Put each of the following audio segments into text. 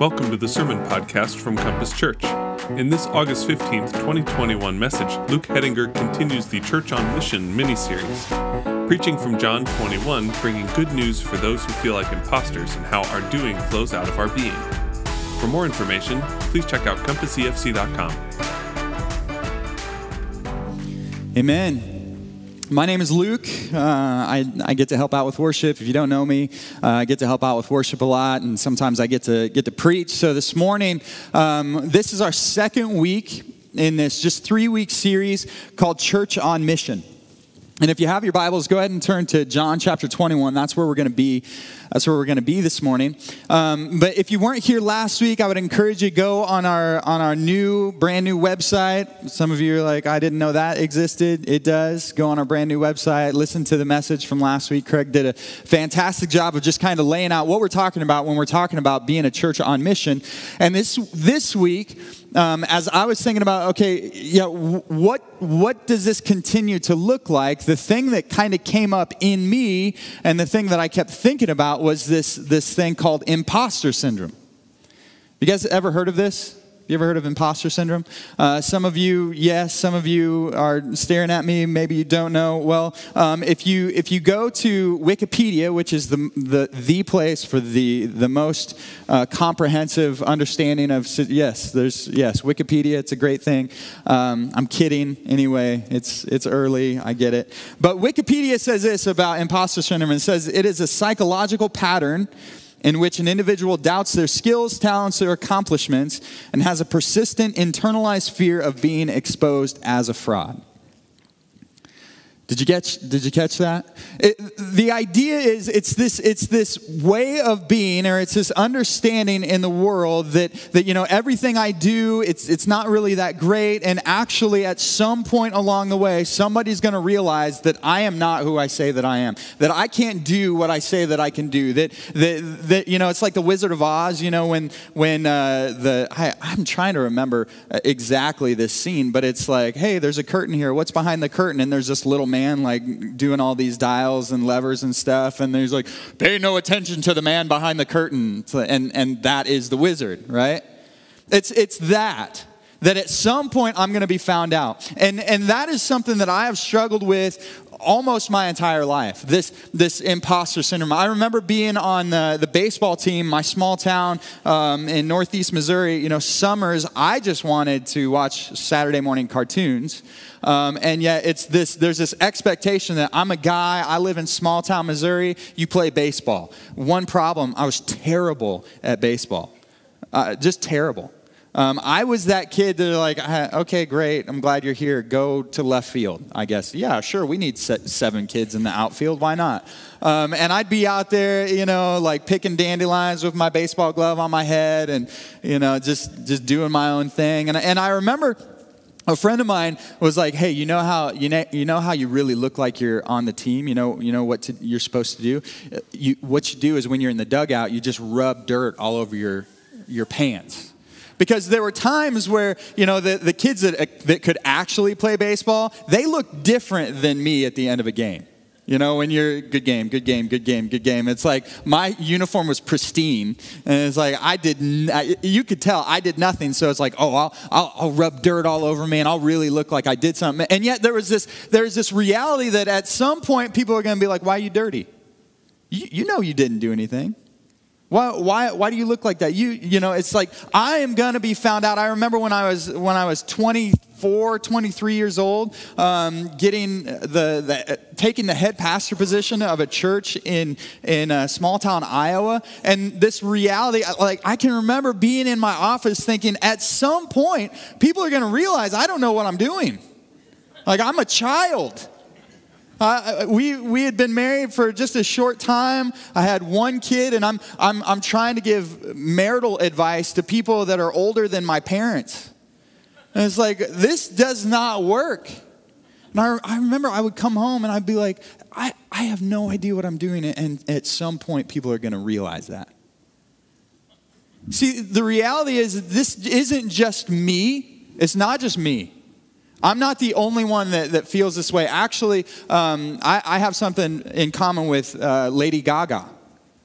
Welcome to the Sermon Podcast from Compass Church. In this August 15th, 2021 message, Luke Hedinger continues the Church on Mission mini series, preaching from John 21, bringing good news for those who feel like imposters and how our doing flows out of our being. For more information, please check out compassefc.com. Amen. My name is Luke. Uh, I, I, get to help out with worship. If you don't know me, uh, I get to help out with worship a lot, and sometimes I get to get to preach. So this morning, um, this is our second week in this just three week series called Church on Mission. And if you have your Bibles, go ahead and turn to John chapter 21. That's where we're going to be. That's where we're going to be this morning. Um, but if you weren't here last week, I would encourage you to go on our on our new, brand new website. Some of you are like, I didn't know that existed. It does. Go on our brand new website. Listen to the message from last week. Craig did a fantastic job of just kind of laying out what we're talking about when we're talking about being a church on mission. And this this week um, as I was thinking about, okay, yeah, what what does this continue to look like? The thing that kind of came up in me, and the thing that I kept thinking about was this this thing called imposter syndrome. You guys ever heard of this? You ever heard of imposter syndrome? Uh, some of you, yes. Some of you are staring at me. Maybe you don't know. Well, um, if you if you go to Wikipedia, which is the the, the place for the the most uh, comprehensive understanding of yes, there's yes Wikipedia. It's a great thing. Um, I'm kidding. Anyway, it's it's early. I get it. But Wikipedia says this about imposter syndrome. It says it is a psychological pattern in which an individual doubts their skills, talents, or accomplishments and has a persistent internalized fear of being exposed as a fraud. Did you catch, did you catch that? It, the idea is it's this, it's this way of being, or it's this understanding in the world that, that you know, everything I do, it's, it's not really that great. And actually, at some point along the way, somebody's going to realize that I am not who I say that I am, that I can't do what I say that I can do. That, that, that you know, it's like the Wizard of Oz, you know, when, when uh, the, I, I'm trying to remember exactly this scene, but it's like, hey, there's a curtain here. What's behind the curtain? And there's this little man like doing all these dials and levers and stuff and he's like pay no attention to the man behind the curtain and and that is the wizard right it's it's that that at some point I'm going to be found out. And, and that is something that I have struggled with almost my entire life this, this imposter syndrome. I remember being on the, the baseball team, my small town um, in northeast Missouri. You know, summers, I just wanted to watch Saturday morning cartoons. Um, and yet, it's this, there's this expectation that I'm a guy, I live in small town Missouri, you play baseball. One problem, I was terrible at baseball. Uh, just terrible. Um, I was that kid that like, okay, great, I'm glad you're here. Go to left field, I guess. Yeah, sure, we need seven kids in the outfield. Why not? Um, and I'd be out there, you know, like picking dandelions with my baseball glove on my head, and you know, just just doing my own thing. And and I remember a friend of mine was like, "Hey, you know how you know, you know how you really look like you're on the team. You know you know what to, you're supposed to do. You, what you do is when you're in the dugout, you just rub dirt all over your your pants." Because there were times where you know the, the kids that, that could actually play baseball they looked different than me at the end of a game. You know when you're good game good game good game good game. It's like my uniform was pristine and it's like i did you could tell i did nothing so it's like oh I'll, I'll, I'll rub dirt all over me and i'll really look like i did something. And yet there was this there's this reality that at some point people are going to be like why are you dirty? You, you know you didn't do anything why, why, why do you look like that? You, you know, it's like, I am going to be found out. I remember when I was, when I was 24, 23 years old, um, getting the, the, taking the head pastor position of a church in, in a small town Iowa. And this reality, like, I can remember being in my office thinking, at some point, people are going to realize I don't know what I'm doing. Like, I'm a child. Uh, we, we had been married for just a short time. I had one kid, and I'm, I'm, I'm trying to give marital advice to people that are older than my parents. And it's like, this does not work. And I, I remember I would come home and I'd be like, I, I have no idea what I'm doing. And at some point, people are going to realize that. See, the reality is, this isn't just me, it's not just me. I'm not the only one that, that feels this way. Actually, um, I, I, have something in common with uh, Lady Gaga.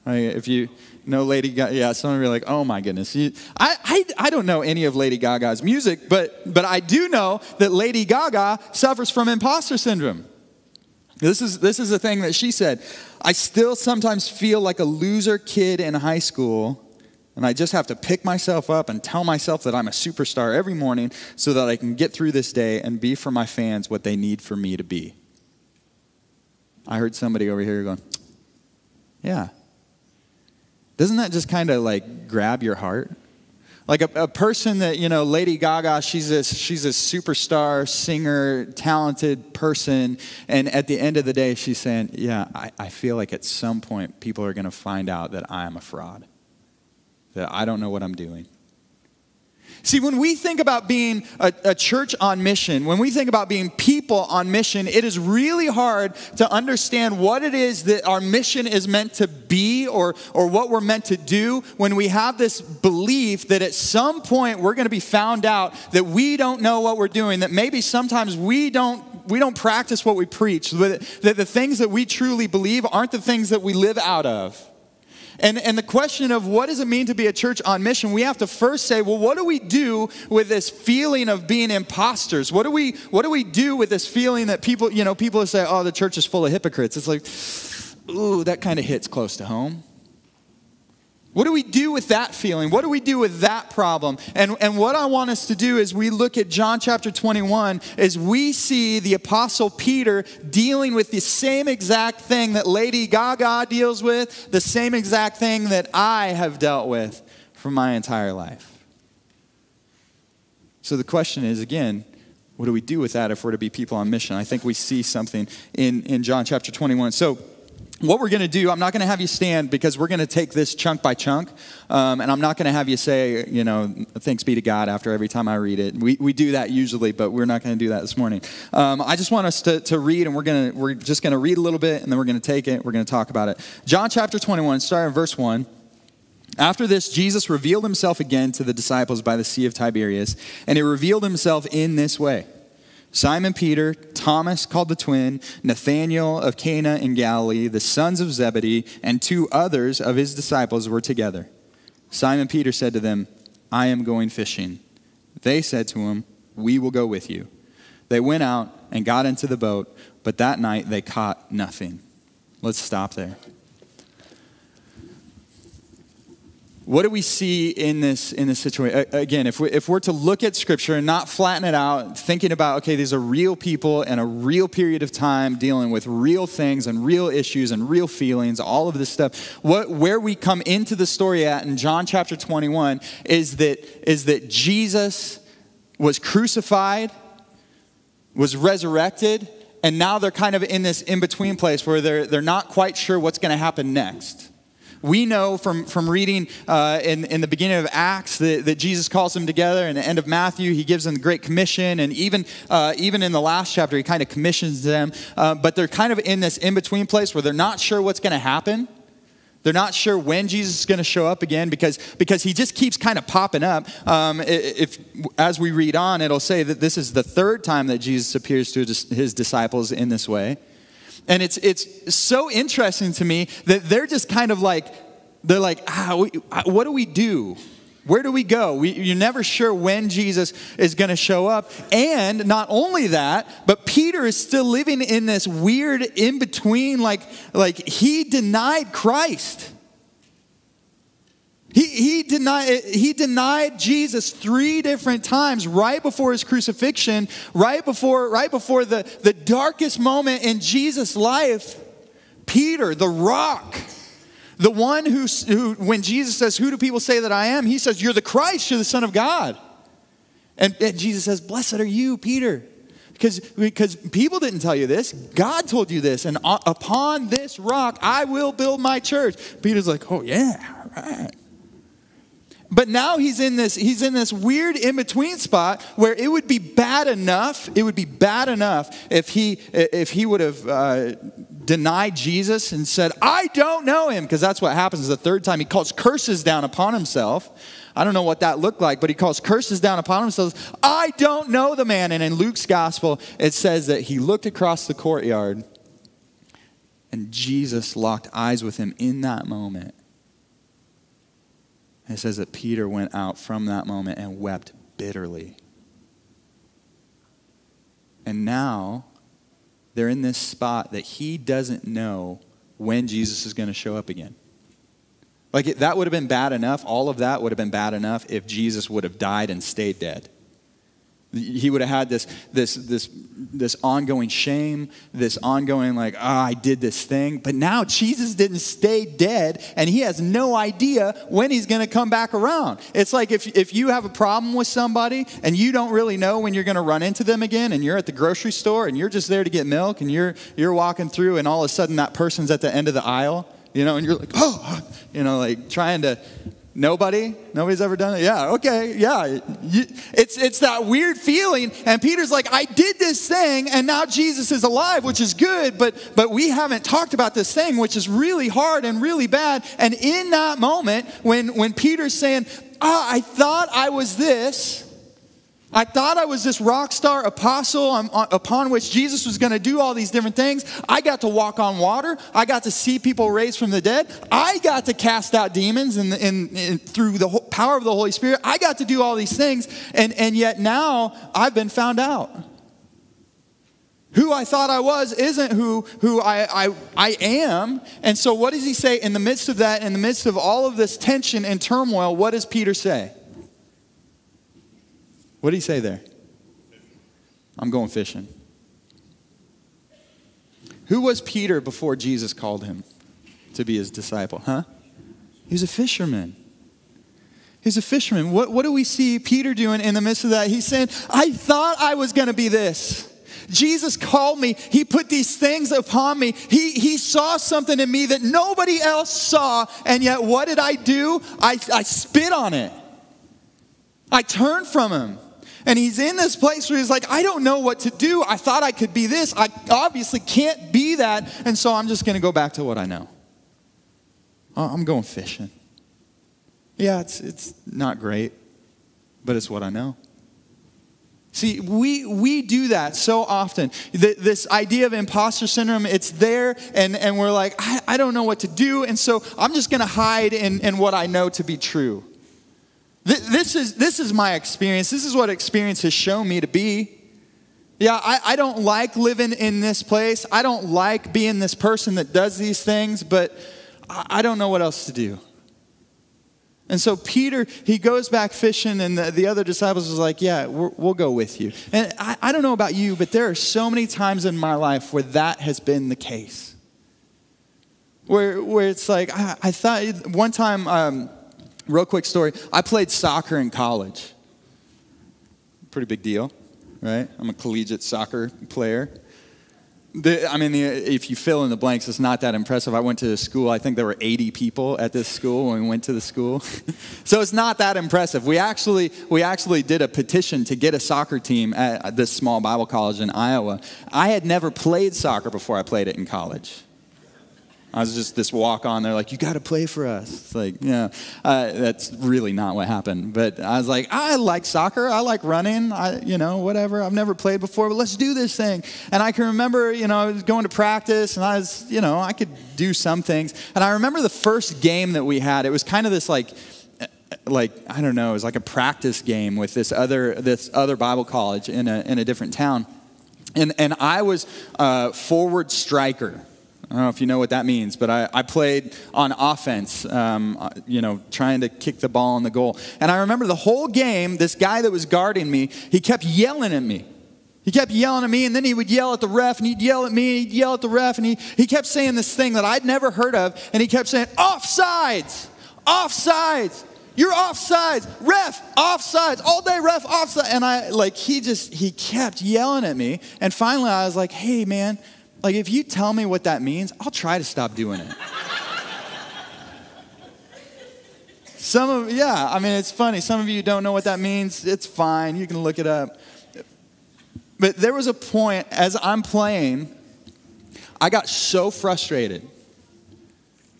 If you know Lady Gaga. Yeah, some of you are like, oh my goodness. I, I, I don't know any of Lady Gaga's music, but, but I do know that Lady Gaga suffers from imposter syndrome. This is, this is a thing that she said. I still sometimes feel like a loser kid in high school, and I just have to pick myself up and tell myself that I'm a superstar every morning so that I can get through this day and be for my fans what they need for me to be. I heard somebody over here going, Yeah. Doesn't that just kind of like grab your heart? Like a, a, person that, you know, Lady Gaga, she's a, she's a superstar, singer, talented person. And at the end of the day, she's saying, Yeah, I, I feel like at some point people are going to find out that I am a fraud, that I don't know what I'm doing. See, when we think about being a, a, church on mission, when we think about being people on mission, it is really hard to understand what it is that our mission is meant to be or, or what we're meant to do when we have this belief that at some point we're going to be found out that we don't know what we're doing, that maybe sometimes we don't we don't practice what we preach, that the things that we truly believe aren't the things that we live out of. And, and the question of what does it mean to be a church on mission, we have to first say, well, what do we do with this feeling of being imposters? What do we, what do, we do with this feeling that people, you know, people say, oh, the church is full of hypocrites? It's like, ooh, that kind of hits close to home. What do we do with that feeling? What do we do with that problem? And, and what I want us to do is we look at John chapter 21 as we see the apostle Peter dealing with the same exact thing that Lady Gaga deals with, the same exact thing that I have dealt with for my entire life. So the question is again, what do we do with that if we're to be people on mission? I think we see something in, in John chapter 21. So what we're going to do, I'm not going to have you stand because we're going to take this chunk by chunk. Um, and I'm not going to have you say, you know, thanks be to God after every time I read it. We, we do that usually, but we're not going to do that this morning. Um, I just want us to, to read, and we're, gonna, we're just going to read a little bit, and then we're going to take it. We're going to talk about it. John chapter 21, starting in verse 1. After this, Jesus revealed himself again to the disciples by the Sea of Tiberias, and he revealed himself in this way. Simon Peter, Thomas called the twin, Nathanael of Cana in Galilee, the sons of Zebedee, and two others of his disciples were together. Simon Peter said to them, I am going fishing. They said to him, We will go with you. They went out and got into the boat, but that night they caught nothing. Let's stop there. What do we see in this, in this situation? Again, if, we, if we're to look at Scripture and not flatten it out, thinking about, okay, these are real people and a real period of time dealing with real things and real issues and real feelings, all of this stuff, what, where we come into the story at in John chapter 21 is that, is that Jesus was crucified, was resurrected, and now they're kind of in this in between place where they're, they're not quite sure what's going to happen next. We know from, from reading uh, in, in the beginning of Acts that, that Jesus calls them together. In the end of Matthew, he gives them the Great Commission. And even, uh, even in the last chapter, he kind of commissions them. Uh, but they're kind of in this in between place where they're not sure what's going to happen. They're not sure when Jesus is going to show up again because, because he just keeps kind of popping up. Um, if, as we read on, it'll say that this is the third time that Jesus appears to his disciples in this way. And it's, it's so interesting to me that they're just kind of like, they're like, ah, what do we do? Where do we go? We, you're never sure when Jesus is going to show up. And not only that, but Peter is still living in this weird in between, like, like he denied Christ. He, he, denied, he denied Jesus three different times right before his crucifixion, right before, right before the, the darkest moment in Jesus' life. Peter, the rock, the one who, who, when Jesus says, Who do people say that I am? He says, You're the Christ, you're the Son of God. And, and Jesus says, Blessed are you, Peter. Because, because people didn't tell you this. God told you this. And uh, upon this rock, I will build my church. Peter's like, Oh, yeah, right. But now he's in this he's in this weird in between spot where it would be bad enough. It would be bad enough if he if he would have uh, denied Jesus and said, "I don't know him," because that's what happens the third time. He calls curses down upon himself. I don't know what that looked like, but he calls curses down upon himself. I don't know the man. And in Luke's gospel, it says that he looked across the courtyard and Jesus locked eyes with him in that moment And it says that Peter went out from that moment and wept bitterly. And now they're in this spot that he doesn't know when Jesus is going to show up again. Like it, that would have been bad enough. All of that would have been bad enough if Jesus would have died and stayed dead. He would have had this, this, this, this ongoing shame, this ongoing, like, oh, I did this thing. But now Jesus didn't stay dead, and he has no idea when he's going to come back around. It's like if, if you have a problem with somebody and you don't really know when you're going to run into them again, and you're at the grocery store and you're just there to get milk, and you're, you're walking through, and all of a sudden that person's at the end of the aisle, you know, and you're like, oh, you know, like trying to Nobody? Nobody's ever done it? Yeah, okay, yeah. It's, it's that weird feeling. And Peter's like, I did this thing, and now Jesus is alive, which is good, but, but we haven't talked about this thing, which is really hard and really bad. And in that moment, when, when Peter's saying, oh, I thought I was this, I thought I was this rock star apostle upon which Jesus was going to do all these different things. I got to walk on water. I got to see people raised from the dead. I got to cast out demons and, in, in, through the power of the Holy Spirit. I got to do all these things. And, and yet now I've been found out. Who I thought I was isn't who, who I, I, I am. And so, what does he say in the midst of that, in the midst of all of this tension and turmoil? What does Peter say? What did he say there? I'm going fishing. Who was Peter before Jesus called him to be his disciple? Huh? He was a fisherman. He's a fisherman. What, what do we see Peter doing in the midst of that? He's saying, I thought I was going to be this. Jesus called me. He put these things upon me. He, he saw something in me that nobody else saw. And yet, what did I do? I, I spit on it. I turned from him. And he's in this place where he's like, I don't know what to do. I thought I could be this. I obviously can't be that. And so I'm just going to go back to what I know. I'm going fishing. Yeah, it's, it's not great, but it's what I know. See, we, we do that so often. The, this idea of imposter syndrome, it's there, and, and we're like, I, I don't know what to do, and so I'm just going to hide in, in what I know to be true. This is, this is my experience. This is what experience has shown me to be. Yeah, I, I don't like living in this place. I don't like being this person that does these things, but I don't know what else to do. And so Peter, he goes back fishing, and the, the other disciples was like, Yeah, we will go with you. And I, I, don't know about you, but there are so many times in my life where that has been the case. Where, where it's like, I, I thought, one time, um, Real quick story. I played soccer in college. Pretty big deal, right? I'm a collegiate soccer player. The, I mean, the, if you fill in the blanks, it's not that impressive. I went to a school, I think there were 80 people at this school when we went to the school. so it's not that impressive. We actually, we actually did a petition to get a soccer team at this small Bible college in Iowa. I had never played soccer before I played it in college. I was just this walk on. They're like, you got to play for us. It's like, yeah, uh, that's really not what happened. But I was like, I like soccer. I like running. I, you know, whatever. I've never played before, but let's do this thing. And I can remember, you know, I was going to practice, and I was, you know, I could do some things. And I remember the first game that we had. It was kind of this like like I don't know, it was like a practice game with this other this other Bible college in a in a different town, and and I was a forward striker. I don't know if you know what that means, but I, I played on offense, um, uh, you know, trying to kick the ball in the goal. And I remember the whole game, this guy that was guarding me, he kept yelling at me. He kept yelling at me, and then he would yell at the ref, and he'd yell at me, and he'd yell at the ref, and he, he kept saying this thing that I'd never heard of, and he kept saying, offsides, offsides, you're offsides, ref, offsides, all day ref, offsides. And I, like, he just, he kept yelling at me, and finally I was like, hey, man, like, if you tell me what that means, I'll try to stop doing it. Some of, yeah, I mean, it's funny. Some of you don't know what that means. It's fine. You can look it up. But there was a point as I'm playing, I got so frustrated.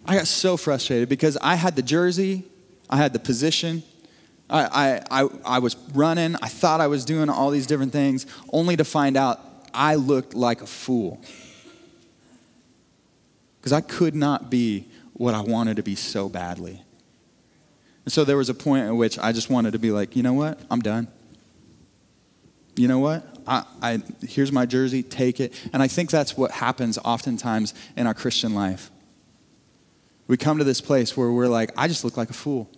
I got so frustrated because I had the jersey, I had the position, I, I, I, I was running, I thought I was doing all these different things, only to find out I looked like a fool because I could not be what I wanted to be so badly. And so there was a point at which I just wanted to be like, you know what? I'm done. You know what? I, I, here's my jersey, take it. And I think that's what happens oftentimes in our Christian life. We come to this place where we're like, I just look like a fool.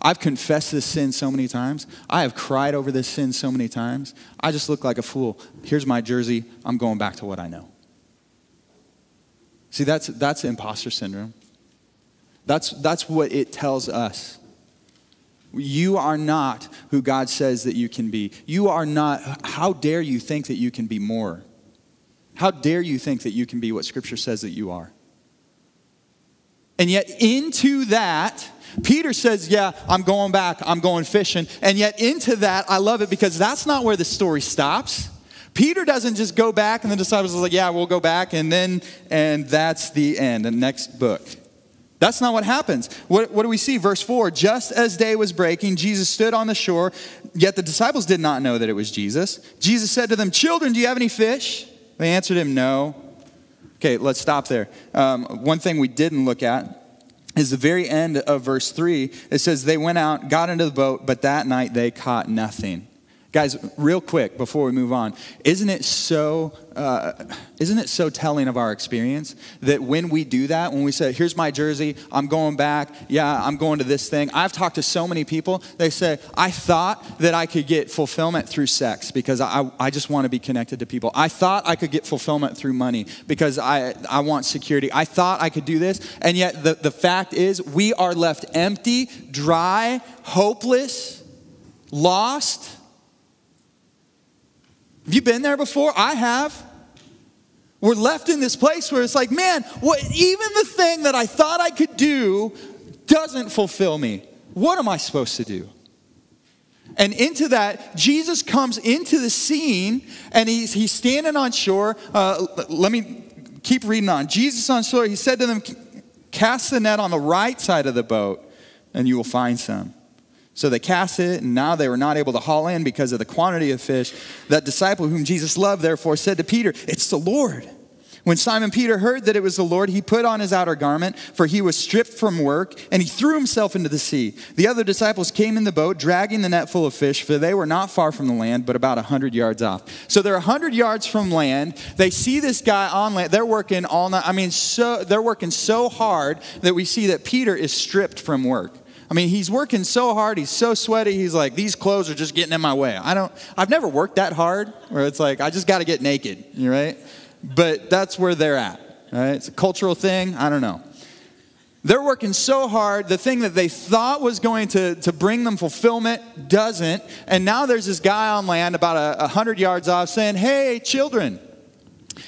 I've confessed this sin so many times. I have cried over this sin so many times. I just look like a fool. Here's my jersey. I'm going back to what I know. See, that's, that's imposter syndrome. That's, that's what it tells us. You are not who God says that you can be. You are not, how dare you think that you can be more? How dare you think that you can be what Scripture says that you are? And yet, into that, Peter says, Yeah, I'm going back, I'm going fishing. And yet, into that, I love it because that's not where the story stops. Peter doesn't just go back, and the disciples are like, Yeah, we'll go back, and then, and that's the end, the next book. That's not what happens. What, what do we see? Verse 4 Just as day was breaking, Jesus stood on the shore, yet the disciples did not know that it was Jesus. Jesus said to them, Children, do you have any fish? They answered him, No. Okay, let's stop there. Um, one thing we didn't look at is the very end of verse 3. It says, They went out, got into the boat, but that night they caught nothing. Guys, real quick before we move on, isn't it so uh, isn't it so telling of our experience that when we do that, when we say, "Here's my jersey, I'm going back, yeah, I'm going to this thing." I've talked to so many people. They say, "I thought that I could get fulfillment through sex because I, I just want to be connected to people. I thought I could get fulfillment through money because I I want security. I thought I could do this, and yet the the fact is, we are left empty, dry, hopeless, lost." Have you been there before? I have. We're left in this place where it's like, man, what, even the thing that I thought I could do doesn't fulfill me. What am I supposed to do? And into that, Jesus comes into the scene and he's, he's standing on shore. Uh, let me keep reading on. Jesus on shore, he said to them, Cast the net on the right side of the boat, and you will find some. So they cast it, and now they were not able to haul in because of the quantity of fish. That disciple whom Jesus loved, therefore, said to Peter, It's the Lord. When Simon Peter heard that it was the Lord, he put on his outer garment, for he was stripped from work, and he threw himself into the sea. The other disciples came in the boat, dragging the net full of fish, for they were not far from the land, but about a 100 yards off. So they're a 100 yards from land. They see this guy on land. They're working all night. I mean, so, they're working so hard that we see that Peter is stripped from work. I mean, he's working so hard, he's so sweaty, he's like, these clothes are just getting in my way. I don't, I've never worked that hard where it's like, I just got to get naked, right? But that's where they're at, right? It's a cultural thing, I don't know. They're working so hard, the thing that they thought was going to, to bring them fulfillment doesn't. And now there's this guy on land about a, a hundred yards off saying, Hey, children,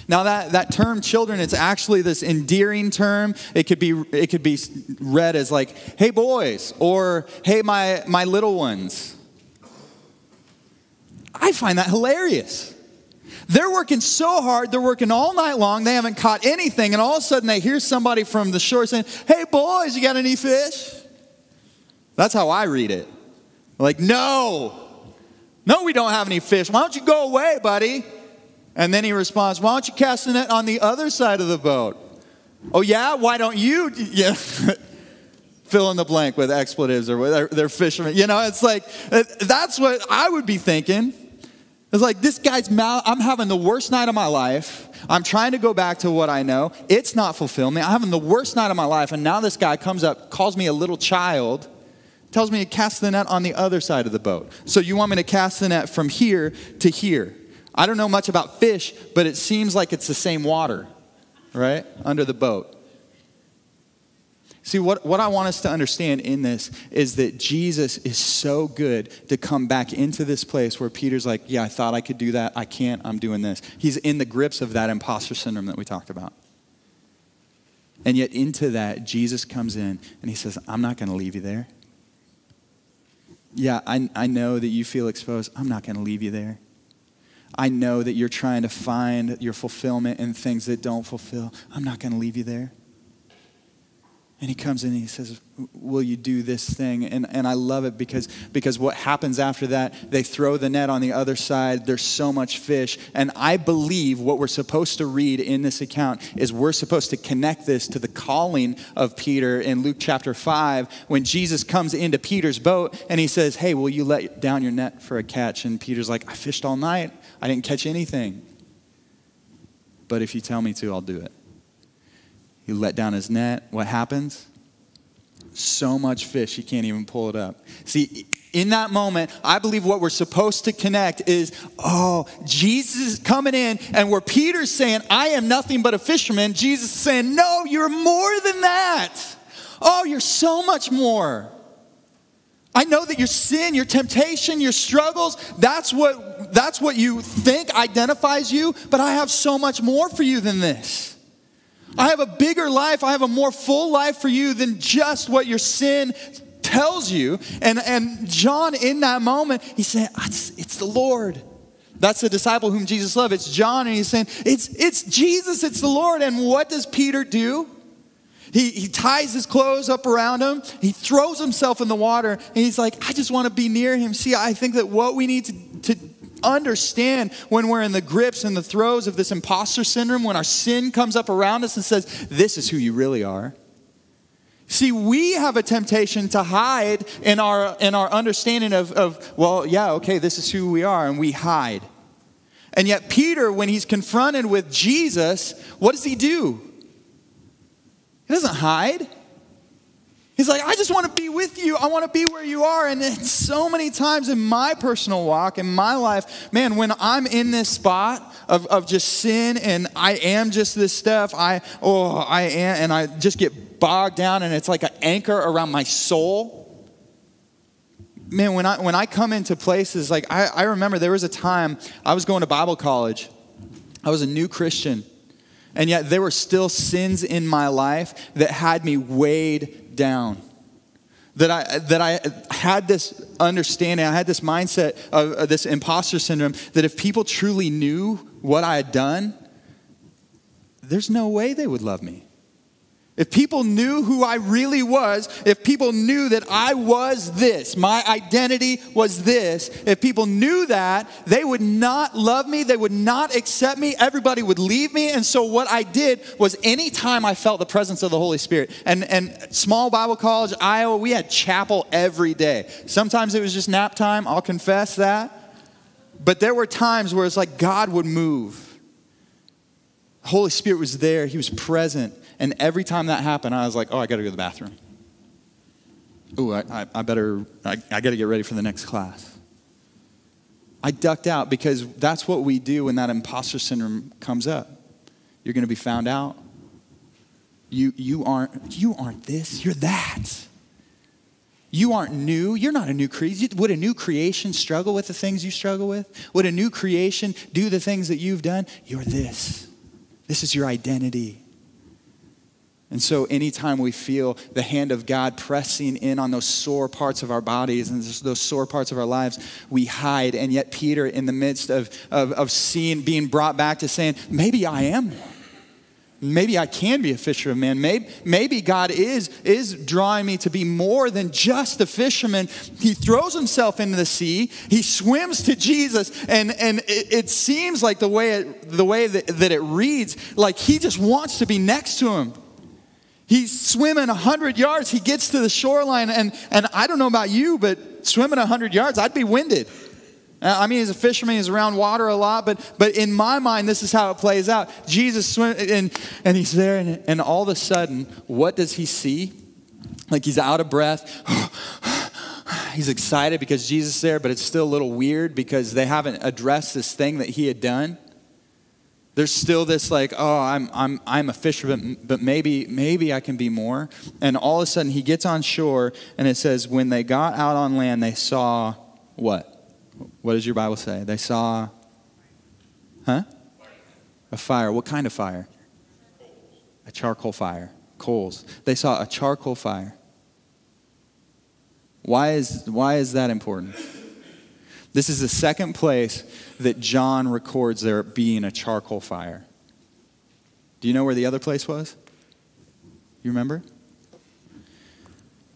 now that, that term children, it's actually this endearing term. It could be it could be read as like, hey boys, or hey my my little ones. I find that hilarious. They're working so hard, they're working all night long, they haven't caught anything, and all of a sudden they hear somebody from the shore saying, Hey boys, you got any fish? That's how I read it. Like, no, no, we don't have any fish. Why don't you go away, buddy? And then he responds, Why don't you cast the net on the other side of the boat? Oh, yeah? Why don't you? Yeah. Fill in the blank with expletives or with their fishermen. You know, it's like, that's what I would be thinking. It's like, this guy's mouth, I'm having the worst night of my life. I'm trying to go back to what I know. It's not fulfilling. I'm having the worst night of my life. And now this guy comes up, calls me a little child, tells me to cast the net on the other side of the boat. So you want me to cast the net from here to here. I don't know much about fish, but it seems like it's the same water, right? Under the boat. See, what, what I want us to understand in this is that Jesus is so good to come back into this place where Peter's like, Yeah, I thought I could do that. I can't. I'm doing this. He's in the grips of that imposter syndrome that we talked about. And yet, into that, Jesus comes in and he says, I'm not going to leave you there. Yeah, I, I know that you feel exposed. I'm not going to leave you there. I know that you're trying to find your fulfillment in things that don't fulfill. I'm not going to leave you there. And he comes in and he says, Will you do this thing? And, and I love it because, because what happens after that, they throw the net on the other side. There's so much fish. And I believe what we're supposed to read in this account is we're supposed to connect this to the calling of Peter in Luke chapter 5 when Jesus comes into Peter's boat and he says, Hey, will you let down your net for a catch? And Peter's like, I fished all night. I didn't catch anything. But if you tell me to, I'll do it. He let down his net. What happens? So much fish, he can't even pull it up. See, in that moment, I believe what we're supposed to connect is oh, Jesus is coming in, and where Peter's saying, I am nothing but a fisherman, Jesus is saying, No, you're more than that. Oh, you're so much more. I know that your sin, your temptation, your struggles, that's what, that's what you think identifies you, but I have so much more for you than this. I have a bigger life. I have a more full life for you than just what your sin tells you. And, and John, in that moment, he said, ah, it's, it's the Lord. That's the disciple whom Jesus loved. It's John, and he's saying, it's, it's Jesus, it's the Lord. And what does Peter do? He, he ties his clothes up around him. He throws himself in the water, and he's like, I just want to be near him. See, I think that what we need to, to understand when we're in the grips and the throes of this imposter syndrome, when our sin comes up around us and says, This is who you really are. See, we have a temptation to hide in our, in our understanding of, of, well, yeah, okay, this is who we are, and we hide. And yet, Peter, when he's confronted with Jesus, what does he do? He doesn't hide. He's like, I just want to be with you. I want to be where you are. And so many times in my personal walk, in my life, man, when I'm in this spot of, of just sin and I am just this stuff, I, oh, I am, and I just get bogged down and it's like an anchor around my soul. Man, when I, when I come into places, like I, I remember there was a time I was going to Bible college. I was a new Christian. And yet there were still sins in my life that had me weighed down. That I, that I had this understanding, I had this mindset of, of this imposter syndrome that if people truly knew what I had done, there's no way they would love me. If people knew who I really was, if people knew that I was this, my identity was this, if people knew that, they would not love me, they would not accept me, everybody would leave me. And so what I did was anytime I felt the presence of the Holy Spirit, and, and small Bible college, Iowa, we had chapel every day. Sometimes it was just nap time, I'll confess that. But there were times where it's like God would move. Holy Spirit was there, He was present. And every time that happened, I was like, oh, I got to go to the bathroom. Oh, I, I, I, better, I, I got to get ready for the next class. I ducked out because that's what we do when that imposter syndrome comes up. You're going to be found out. You, you, aren't, you aren't this, you're that. You aren't new. You're not a new creation. Would a new creation struggle with the things you struggle with? Would a new creation do the things that you've done? You're this. This is your identity. And so, anytime we feel the hand of God pressing in on those sore parts of our bodies and those sore parts of our lives, we hide. And yet, Peter, in the midst of, of, of seeing, being brought back to saying, maybe I am. Maybe I can be a fisher of men. Maybe, maybe God is, is drawing me to be more than just a fisherman. He throws himself into the sea. He swims to Jesus. And, and it, it seems like the way, it, the way that, that it reads, like he just wants to be next to him. He's swimming 100 yards. He gets to the shoreline, and, and I don't know about you, but swimming 100 yards, I'd be winded. Uh, I mean, as a fisherman, he's around water a lot, but, but in my mind, this is how it plays out. Jesus swim, and, and he's there, and, and all of a sudden, what does he see? Like he's out of breath. he's excited because Jesus is there, but it's still a little weird because they haven't addressed this thing that he had done. There's still this like, oh, I'm, I'm, I'm a fisherman, but maybe, maybe I can be more. And all of a sudden he gets on shore and it says, when they got out on land, they saw what? What does your Bible say? They saw, huh? A fire. What kind of fire? A charcoal fire. Coals. They saw a charcoal fire. Why is, why is that important? This is the second place that John records there being a charcoal fire. Do you know where the other place was? You remember?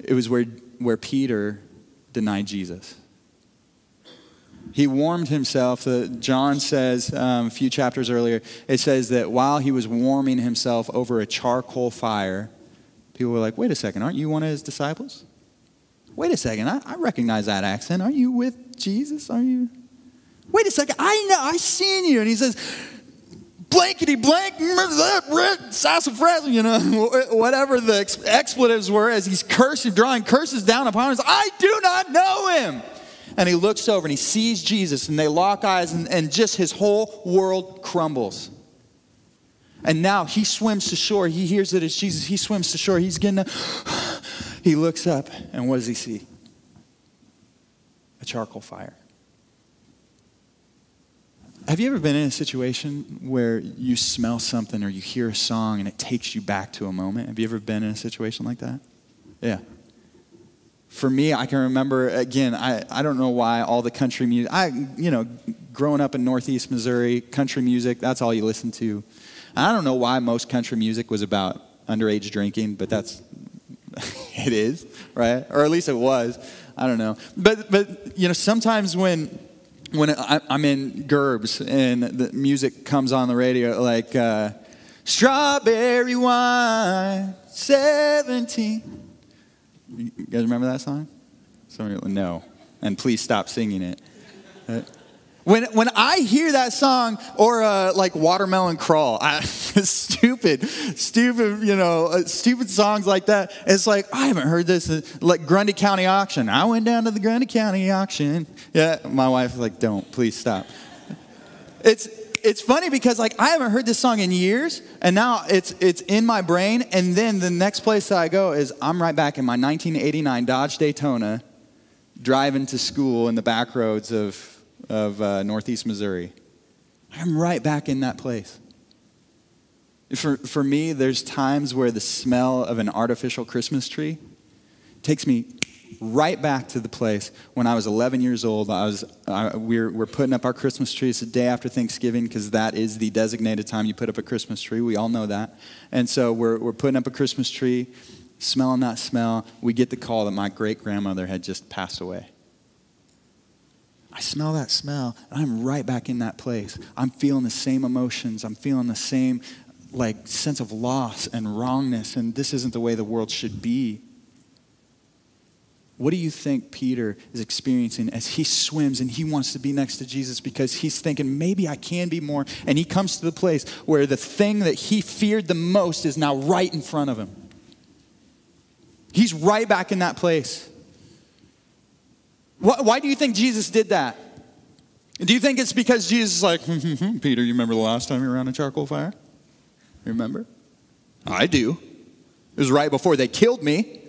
it was where, where Peter denied Jesus. He warmed himself. Uh, John says um, a few chapters earlier, it says that while he was warming himself over a charcoal fire, people were like, wait a second, aren't you one of his disciples? Wait a second, I, I recognize that accent. Are you with Jesus? Are you? Wait a second, I know, I seen you. And he says, blankety blank, sassafras, you know, whatever the expletives were as he's cursing, drawing curses down upon us. I do not know him. And he looks over and he sees Jesus and they lock eyes and, and just his whole world crumbles. And now he swims to shore. He hears that it's Jesus. He swims to shore. He's getting, up. he looks up and what does he see? A charcoal fire. Have you ever been in a situation where you smell something or you hear a song and it takes you back to a moment? Have you ever been in a situation like that? Yeah. For me, I can remember, again, I, I don't know why all the country music, I, you know, growing up in Northeast Missouri, country music, that's all you listen to. I don't know why most country music was about underage drinking, but that's, it is, right? Or at least it was. I don't know. But, but you know, sometimes when, when I'm in Gerbs and the music comes on the radio, like uh, Strawberry Wine 17. You guys remember that song? Some of you no. And please stop singing it. When, when I hear that song or uh, like Watermelon Crawl, I, stupid, stupid, you know, uh, stupid songs like that, it's like, I haven't heard this. Like Grundy County Auction. I went down to the Grundy County Auction. Yeah, my wife's like, don't, please stop. It's, it's funny because like I haven't heard this song in years, and now it's it's in my brain. And then the next place that I go is I'm right back in my 1989 Dodge Daytona, driving to school in the back roads of of uh, Northeast Missouri. I'm right back in that place. For, for me, there's times where the smell of an artificial Christmas tree takes me right back to the place when I was 11 years old. I was, I, we're, we're putting up our Christmas trees the day after Thanksgiving because that is the designated time you put up a Christmas tree. We all know that. And so we're, we're putting up a Christmas tree, smelling that smell. We get the call that my great grandmother had just passed away. I smell that smell, and I'm right back in that place. I'm feeling the same emotions. I'm feeling the same like sense of loss and wrongness, and this isn't the way the world should be. What do you think Peter is experiencing as he swims and he wants to be next to Jesus because he's thinking, maybe I can be more? And he comes to the place where the thing that he feared the most is now right in front of him. He's right back in that place. Why do you think Jesus did that? Do you think it's because Jesus is like, hmm, hmm, hmm, Peter, you remember the last time you were around a charcoal fire? Remember? I do. It was right before they killed me.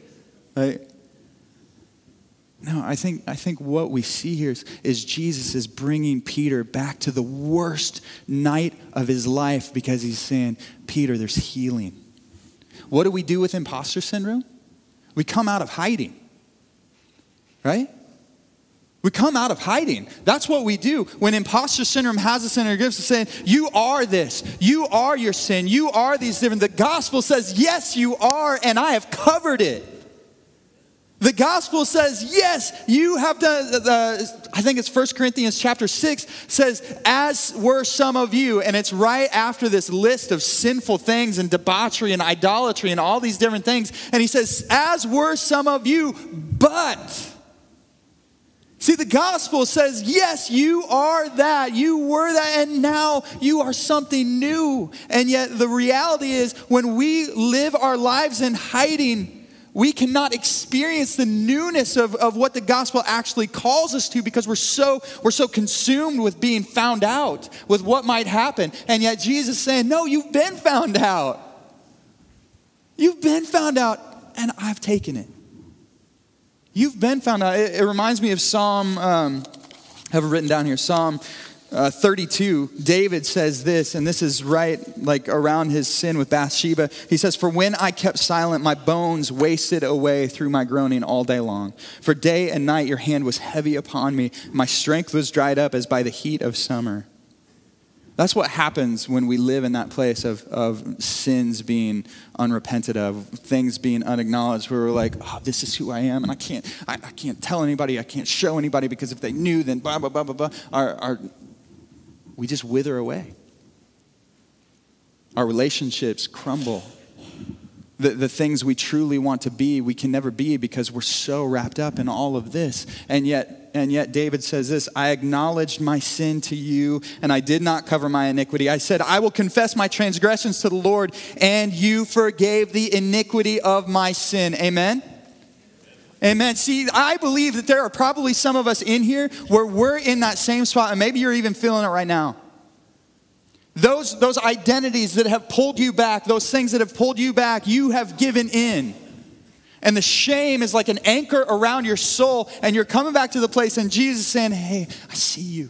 No, I think, I think what we see here is, is Jesus is bringing Peter back to the worst night of his life because he's saying, Peter, there's healing. What do we do with imposter syndrome? We come out of hiding, right? We come out of hiding. That's what we do. When imposter syndrome has us in our grips, saying, You are this. You are your sin. You are these different. The gospel says, Yes, you are, and I have covered it. The gospel says, yes, you have done, uh, I think it's 1 Corinthians chapter 6 says, as were some of you. And it's right after this list of sinful things and debauchery and idolatry and all these different things. And he says, as were some of you, but. See, the gospel says, yes, you are that. You were that, and now you are something new. And yet, the reality is, when we live our lives in hiding, we cannot experience the newness of, of what the gospel actually calls us to because we're so we're so consumed with being found out with what might happen. And yet jesus saying no you've been found out. You've been found out and i've taken it. You've been found out. It, it reminds me of psalm um, i have it written down here psalm uh, 32, David says this, and this is right like around his sin with Bathsheba. He says, For when I kept silent, my bones wasted away through my groaning all day long. For day and night your hand was heavy upon me. My strength was dried up as by the heat of summer. That's what happens when we live in that place of, of sins being unrepented of, things being unacknowledged, where we're like, oh, this is who I am, and I can't, I, I can't tell anybody, I can't show anybody, because if they knew, then blah, blah, blah, blah, blah. Our, our, we just wither away. Our relationships crumble. The, the things we truly want to be, we can never be because we're so wrapped up in all of this. And yet, and yet David says this I acknowledged my sin to you, and I did not cover my iniquity. I said, I will confess my transgressions to the Lord, and you forgave the iniquity of my sin. Amen. Amen. See, I believe that there are probably some of us in here where we're in that same spot, and maybe you're even feeling it right now. Those, those identities that have pulled you back, those things that have pulled you back, you have given in. And the shame is like an anchor around your soul, and you're coming back to the place, and Jesus saying, Hey, I see you.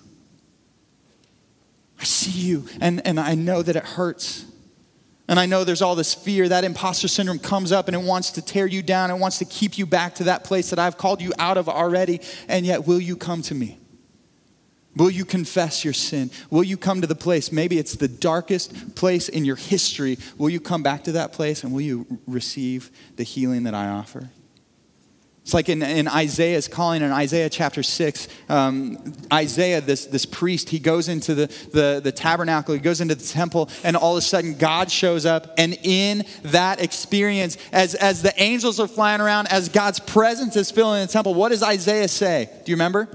I see you. And, and I know that it hurts. And I know there's all this fear. That imposter syndrome comes up and it wants to tear you down. It wants to keep you back to that place that I've called you out of already. And yet, will you come to me? Will you confess your sin? Will you come to the place? Maybe it's the darkest place in your history. Will you come back to that place and will you receive the healing that I offer? It's like in, in Isaiah's calling in Isaiah chapter 6. Um, Isaiah, this, this priest, he goes into the, the, the tabernacle, he goes into the temple, and all of a sudden God shows up. And in that experience, as, as the angels are flying around, as God's presence is filling the temple, what does Isaiah say? Do you remember?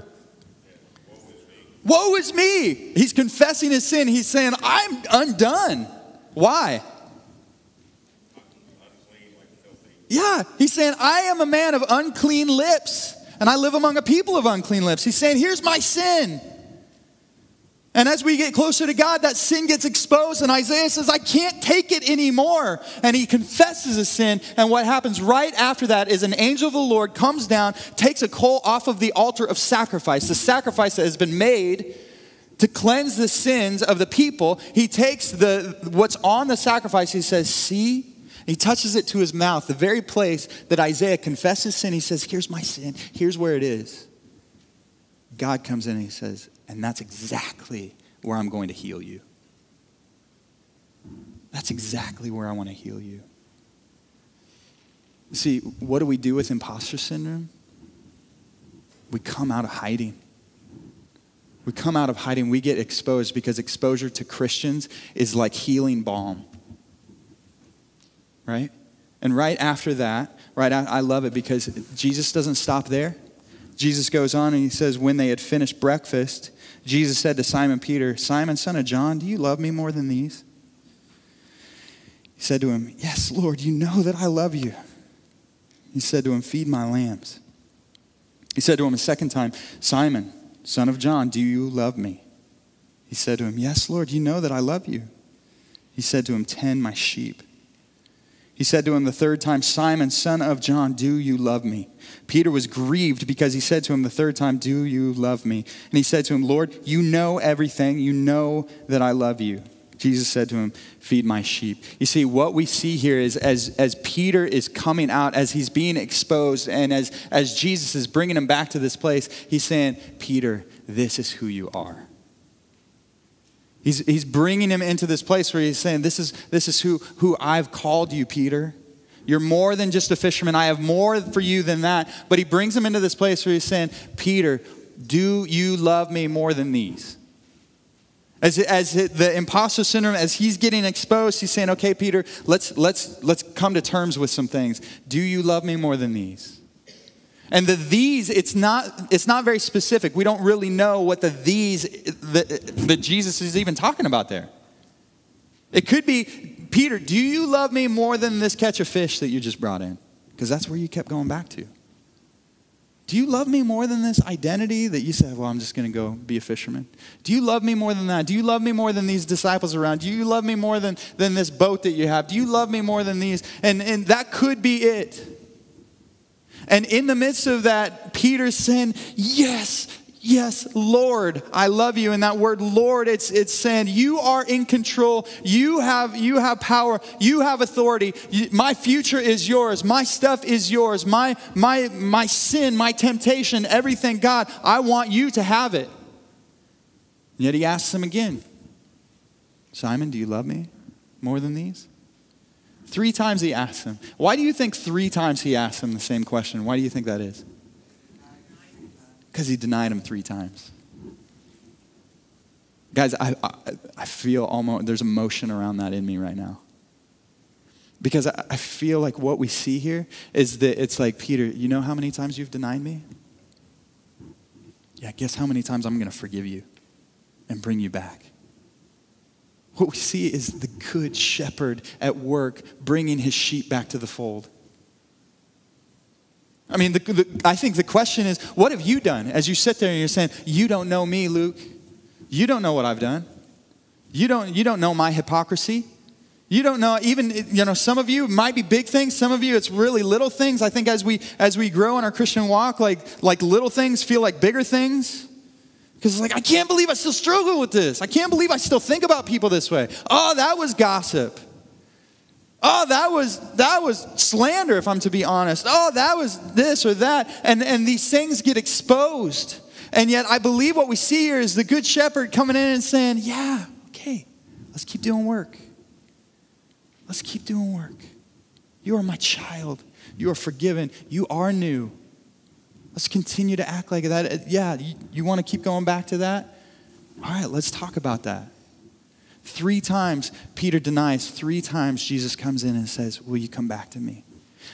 Woe is me. He's confessing his sin. He's saying, I'm undone. Why? Yeah, he's saying, I am a man of unclean lips, and I live among a people of unclean lips. He's saying, Here's my sin. And as we get closer to God, that sin gets exposed, and Isaiah says, I can't take it anymore. And he confesses his sin. And what happens right after that is an angel of the Lord comes down, takes a coal off of the altar of sacrifice, the sacrifice that has been made to cleanse the sins of the people. He takes the what's on the sacrifice, he says, See, he touches it to his mouth, the very place that Isaiah confesses sin. He says, Here's my sin, here's where it is. God comes in and he says, and that's exactly where I'm going to heal you. That's exactly where I want to heal you. See, what do we do with imposter syndrome? We come out of hiding. We come out of hiding. We get exposed because exposure to Christians is like healing balm. Right? And right after that, right, I love it because Jesus doesn't stop there. Jesus goes on and he says, when they had finished breakfast, Jesus said to Simon Peter, Simon, son of John, do you love me more than these? He said to him, Yes, Lord, you know that I love you. He said to him, Feed my lambs. He said to him a second time, Simon, son of John, do you love me? He said to him, Yes, Lord, you know that I love you. He said to him, Tend my sheep. He said to him the third time, Simon, son of John, do you love me? Peter was grieved because he said to him the third time, Do you love me? And he said to him, Lord, you know everything. You know that I love you. Jesus said to him, Feed my sheep. You see, what we see here is as, as Peter is coming out, as he's being exposed, and as, as Jesus is bringing him back to this place, he's saying, Peter, this is who you are. He's, he's bringing him into this place where he's saying, This is, this is who, who I've called you, Peter. You're more than just a fisherman. I have more for you than that. But he brings him into this place where he's saying, Peter, do you love me more than these? As, as the imposter syndrome, as he's getting exposed, he's saying, okay, Peter, let's, let's, let's come to terms with some things. Do you love me more than these? And the these, it's not, it's not very specific. We don't really know what the these that, Jesus is even talking about there. It could be, Peter, do you love me more than this catch of fish that you just brought in? Because that's where you kept going back to. Do you love me more than this identity that you said, well, I'm just going to go be a fisherman? Do you love me more than that? Do you love me more than these disciples around? Do you love me more than, than this boat that you have? Do you love me more than these? And, and that could be it. And in the midst of that, Peter saying, Yes, yes, Lord, I love you. And that word Lord, it's, it's saying, You are in control. You have, you have power. You have authority. My future is yours. My stuff is yours. My, my, my sin, my temptation, everything, God, I want you to have it. And yet he asks him again, Simon, do you love me more than these? Three times he asked him. Why do you think three times he asked him the same question? Why do you think that is? Because he denied him three times. Guys, I, I, I, feel almost, there's emotion around that in me right now. Because I, I feel like what we see here is that it's like, Peter, you know how many times you've denied me? Yeah, guess how many times I'm going to forgive you and bring you back? What we see is the good shepherd at work bringing his sheep back to the fold. I mean, the, the, I think the question is what have you done as you sit there and you're saying, You don't know me, Luke? You don't know what I've done. You don't, you don't know my hypocrisy. You don't know, even, you know, some of you might be big things, some of you it's really little things. I think as we as we grow in our Christian walk, like like little things feel like bigger things. Because it's like, I can't believe I still struggle with this. I can't believe I still think about people this way. Oh, that was gossip. Oh, that was that was slander, if I'm to be honest. Oh, that was this or that. And, and these things get exposed. And yet I believe what we see here is the good shepherd coming in and saying, Yeah, okay, let's keep doing work. Let's keep doing work. You are my child. You are forgiven. You are new. Let's continue to act like that. Yeah, you, you want to keep going back to that? All right, let's talk about that. Three times Peter denies, three times Jesus comes in and says, Will you come back to me?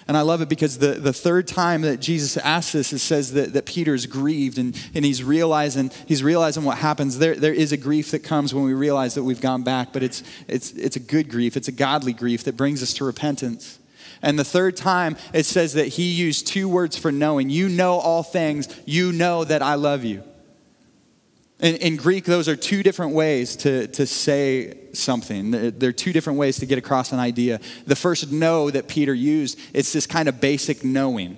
And I love it because the, the third time that Jesus asks this, it says that, that Peter's grieved and, and he's realizing he's realizing what happens. There, there is a grief that comes when we realize that we've gone back, but it's, it's, it's a good grief. It's a godly grief that brings us to repentance. And the third time, it says that he used two words for knowing. You know all things. You know that I love you. In, in, Greek, those are two different ways to, to say something. There are two different ways to get across an idea. The first know that Peter used, it's this kind of basic knowing.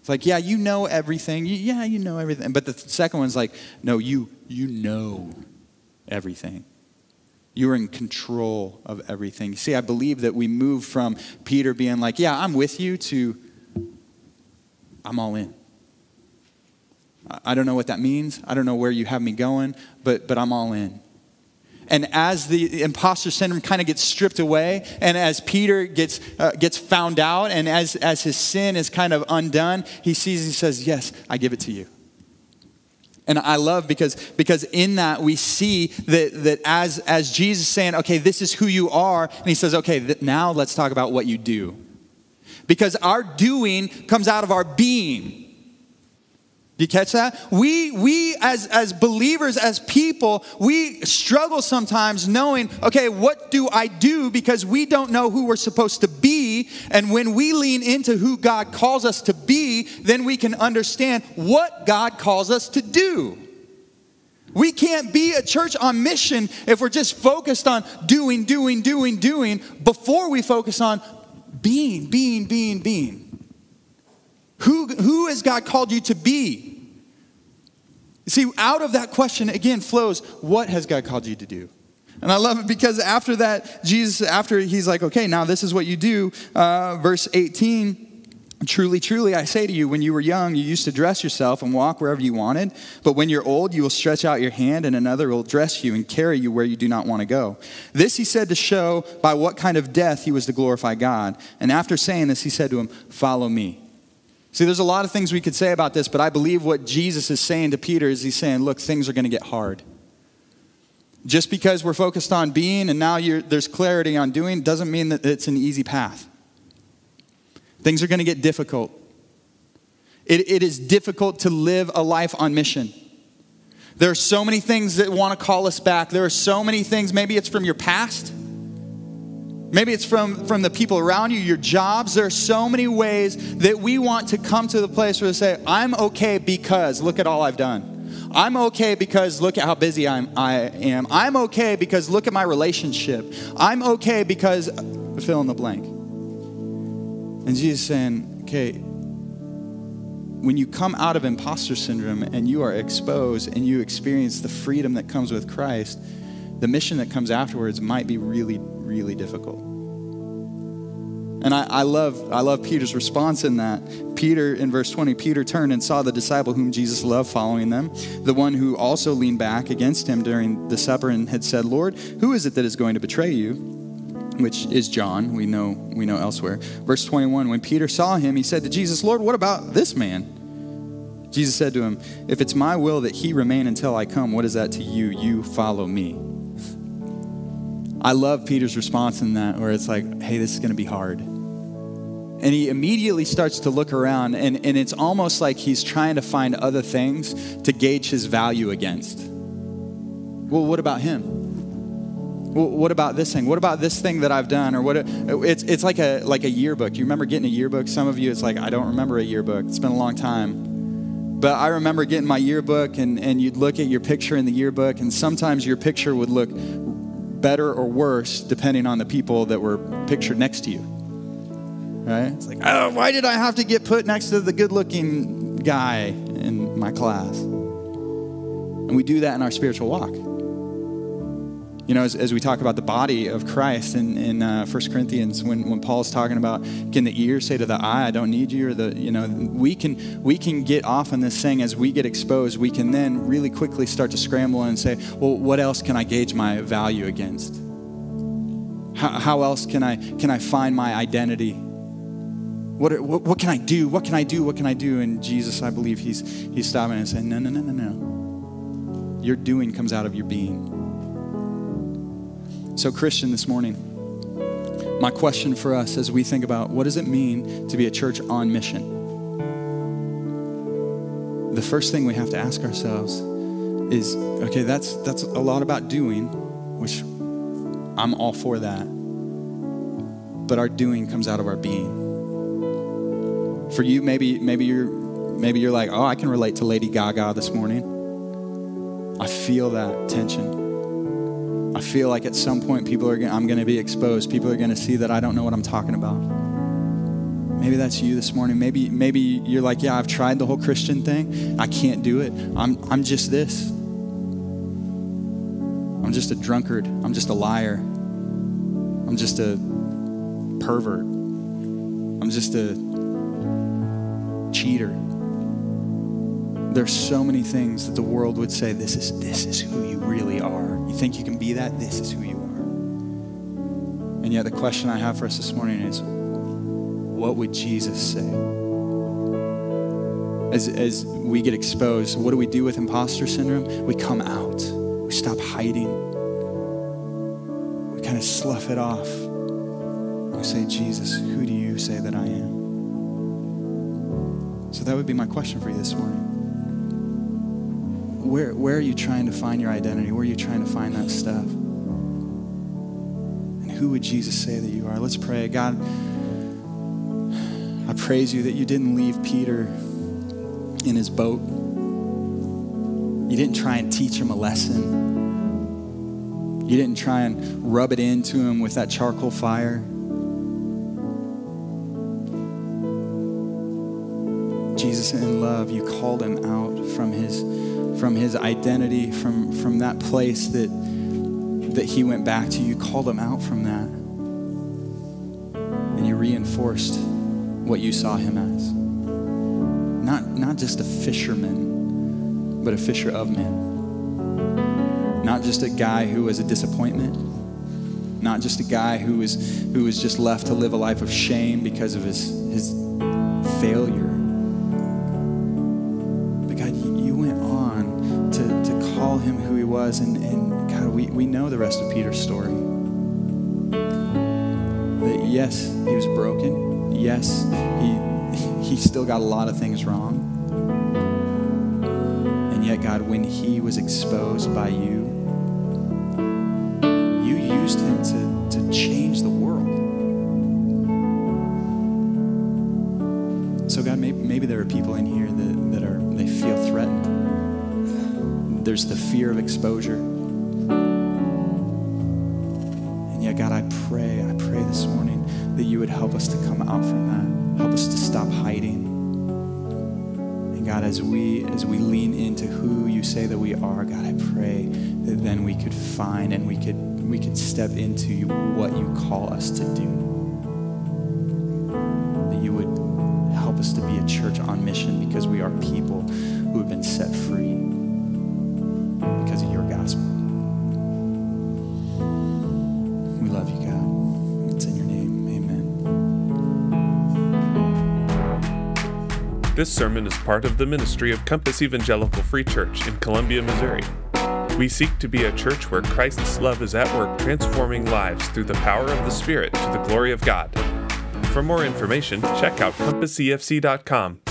It's like, yeah, you know everything. Yeah, you know everything. But the second one's like, no, you, you know everything. You are in control of everything. See, I believe that we move from Peter being like, Yeah, I'm with you, to I'm all in. I don't know what that means. I don't know where you have me going, but, but I'm all in. And as the imposter syndrome kind of gets stripped away, and as Peter gets, uh, gets found out, and as, as his sin is kind of undone, he sees, he says, Yes, I give it to you. And I love because, because in that we see that, that as, as Jesus saying, okay, this is who you are, and he says, okay, th- now let's talk about what you do. Because our doing comes out of our being. Do you catch that? We, we as, as believers, as people, we struggle sometimes knowing, okay, what do I do? Because we don't know who we're supposed to be. And when we lean into who God calls us to be, then we can understand what God calls us to do. We can't be a church on mission if we're just focused on doing, doing, doing, doing before we focus on being, being, being, being. Who, who has God called you to be? See, out of that question, again, flows what has God called you to do? And I love it because after that, Jesus, after he's like, okay, now this is what you do, uh, verse 18. Truly, truly, I say to you, when you were young, you used to dress yourself and walk wherever you wanted. But when you're old, you will stretch out your hand, and another will dress you and carry you where you do not want to go. This he said to show by what kind of death he was to glorify God. And after saying this, he said to him, Follow me. See, there's a lot of things we could say about this, but I believe what Jesus is saying to Peter is he's saying, Look, things are going to get hard. Just because we're focused on being and now there's clarity on doing doesn't mean that it's an easy path. Things are going to get difficult. It, it is difficult to live a life on mission. There are so many things that want to call us back. There are so many things, maybe it's from your past. Maybe it's from, from the people around you, your jobs. There are so many ways that we want to come to the place where we say, I'm okay because look at all I've done. I'm okay because look at how busy I'm, I am. I'm okay because look at my relationship. I'm okay because fill in the blank. And Jesus saying, okay, when you come out of imposter syndrome and you are exposed and you experience the freedom that comes with Christ, the mission that comes afterwards might be really, really difficult. And I, I, love, I love Peter's response in that. Peter, in verse 20, Peter turned and saw the disciple whom Jesus loved following them, the one who also leaned back against him during the supper and had said, Lord, who is it that is going to betray you? Which is John, we know, we know elsewhere. Verse 21, when Peter saw him, he said to Jesus, Lord, what about this man? Jesus said to him, If it's my will that he remain until I come, what is that to you? You follow me. I love Peter's response in that, where it's like, hey, this is going to be hard. And he immediately starts to look around, and, and it's almost like he's trying to find other things to gauge his value against. Well, what about him? What about this thing? What about this thing that I've done? Or what? It's, it's like a like a yearbook. You remember getting a yearbook? Some of you, it's like I don't remember a yearbook. It's been a long time. But I remember getting my yearbook, and, and you'd look at your picture in the yearbook, and sometimes your picture would look better or worse depending on the people that were pictured next to you. Right? It's like, oh, why did I have to get put next to the good looking guy in my class? And we do that in our spiritual walk. You know, as, as we talk about the body of Christ in, in uh, 1 Corinthians, when, when Paul's talking about, can the ear say to the eye, I don't need you? Or the, you know, we can, we can get off on this thing as we get exposed. We can then really quickly start to scramble and say, well, what else can I gauge my value against? How, how else can I, can I find my identity? What, what, what can I do? What can I do? What can I do? And Jesus, I believe he's, he's stopping and saying, no, no, no, no, no. Your doing comes out of your being. So, Christian, this morning, my question for us as we think about what does it mean to be a church on mission? The first thing we have to ask ourselves is okay, that's, that's a lot about doing, which I'm all for that. But our doing comes out of our being. For you, maybe, maybe you're maybe you're like, oh, I can relate to Lady Gaga this morning. I feel that tension. I feel like at some point people are gonna, I'm going to be exposed. People are going to see that I don't know what I'm talking about. Maybe that's you this morning. Maybe maybe you're like, yeah, I've tried the whole Christian thing. I can't do it. I'm I'm just this. I'm just a drunkard. I'm just a liar. I'm just a pervert. I'm just a cheater. There's so many things that the world would say this is this is who you really are. You think you can be that? This is who you are. And yet, the question I have for us this morning is what would Jesus say? As, as we get exposed, what do we do with imposter syndrome? We come out, we stop hiding, we kind of slough it off. We say, Jesus, who do you say that I am? So that would be my question for you this morning where, where are you trying to find your identity? Where are you trying to find that stuff? And who would Jesus say that you are? Let's pray. God, I praise you that you didn't leave Peter in his boat. You didn't try and teach him a lesson. You didn't try and rub it into him with that charcoal fire. Jesus, in love, you called him out from his from his identity, from, from that place that, that he went back to. You called him out from that. And you reinforced what you saw him as. Not, not just a fisherman, but a fisher of men. Not just a guy who was a disappointment. Not just a guy who was, who was just left to live a life of shame because of his, his failure was. And, and God, we, we know the rest of Peter's story. That yes, he was broken. Yes, he, he still got a lot of things wrong. And yet, God, when he was exposed by you, you used him to, to change the world. So, God, maybe, maybe there are people in here there's the fear of exposure. And yet, God, I pray, I pray this morning that you would help us to come out from that. Help us to stop hiding. And God, as we as we lean into who you say that we are, God, I pray that then we could find and we could we could step into what you call us to do. That you would help us to be a church on mission because we are people who have been set free This sermon is part of the ministry of Compass Evangelical Free Church in Columbia, Missouri. We seek to be a church where Christ's love is at work transforming lives through the power of the Spirit to the glory of God. For more information, check out compassefc.com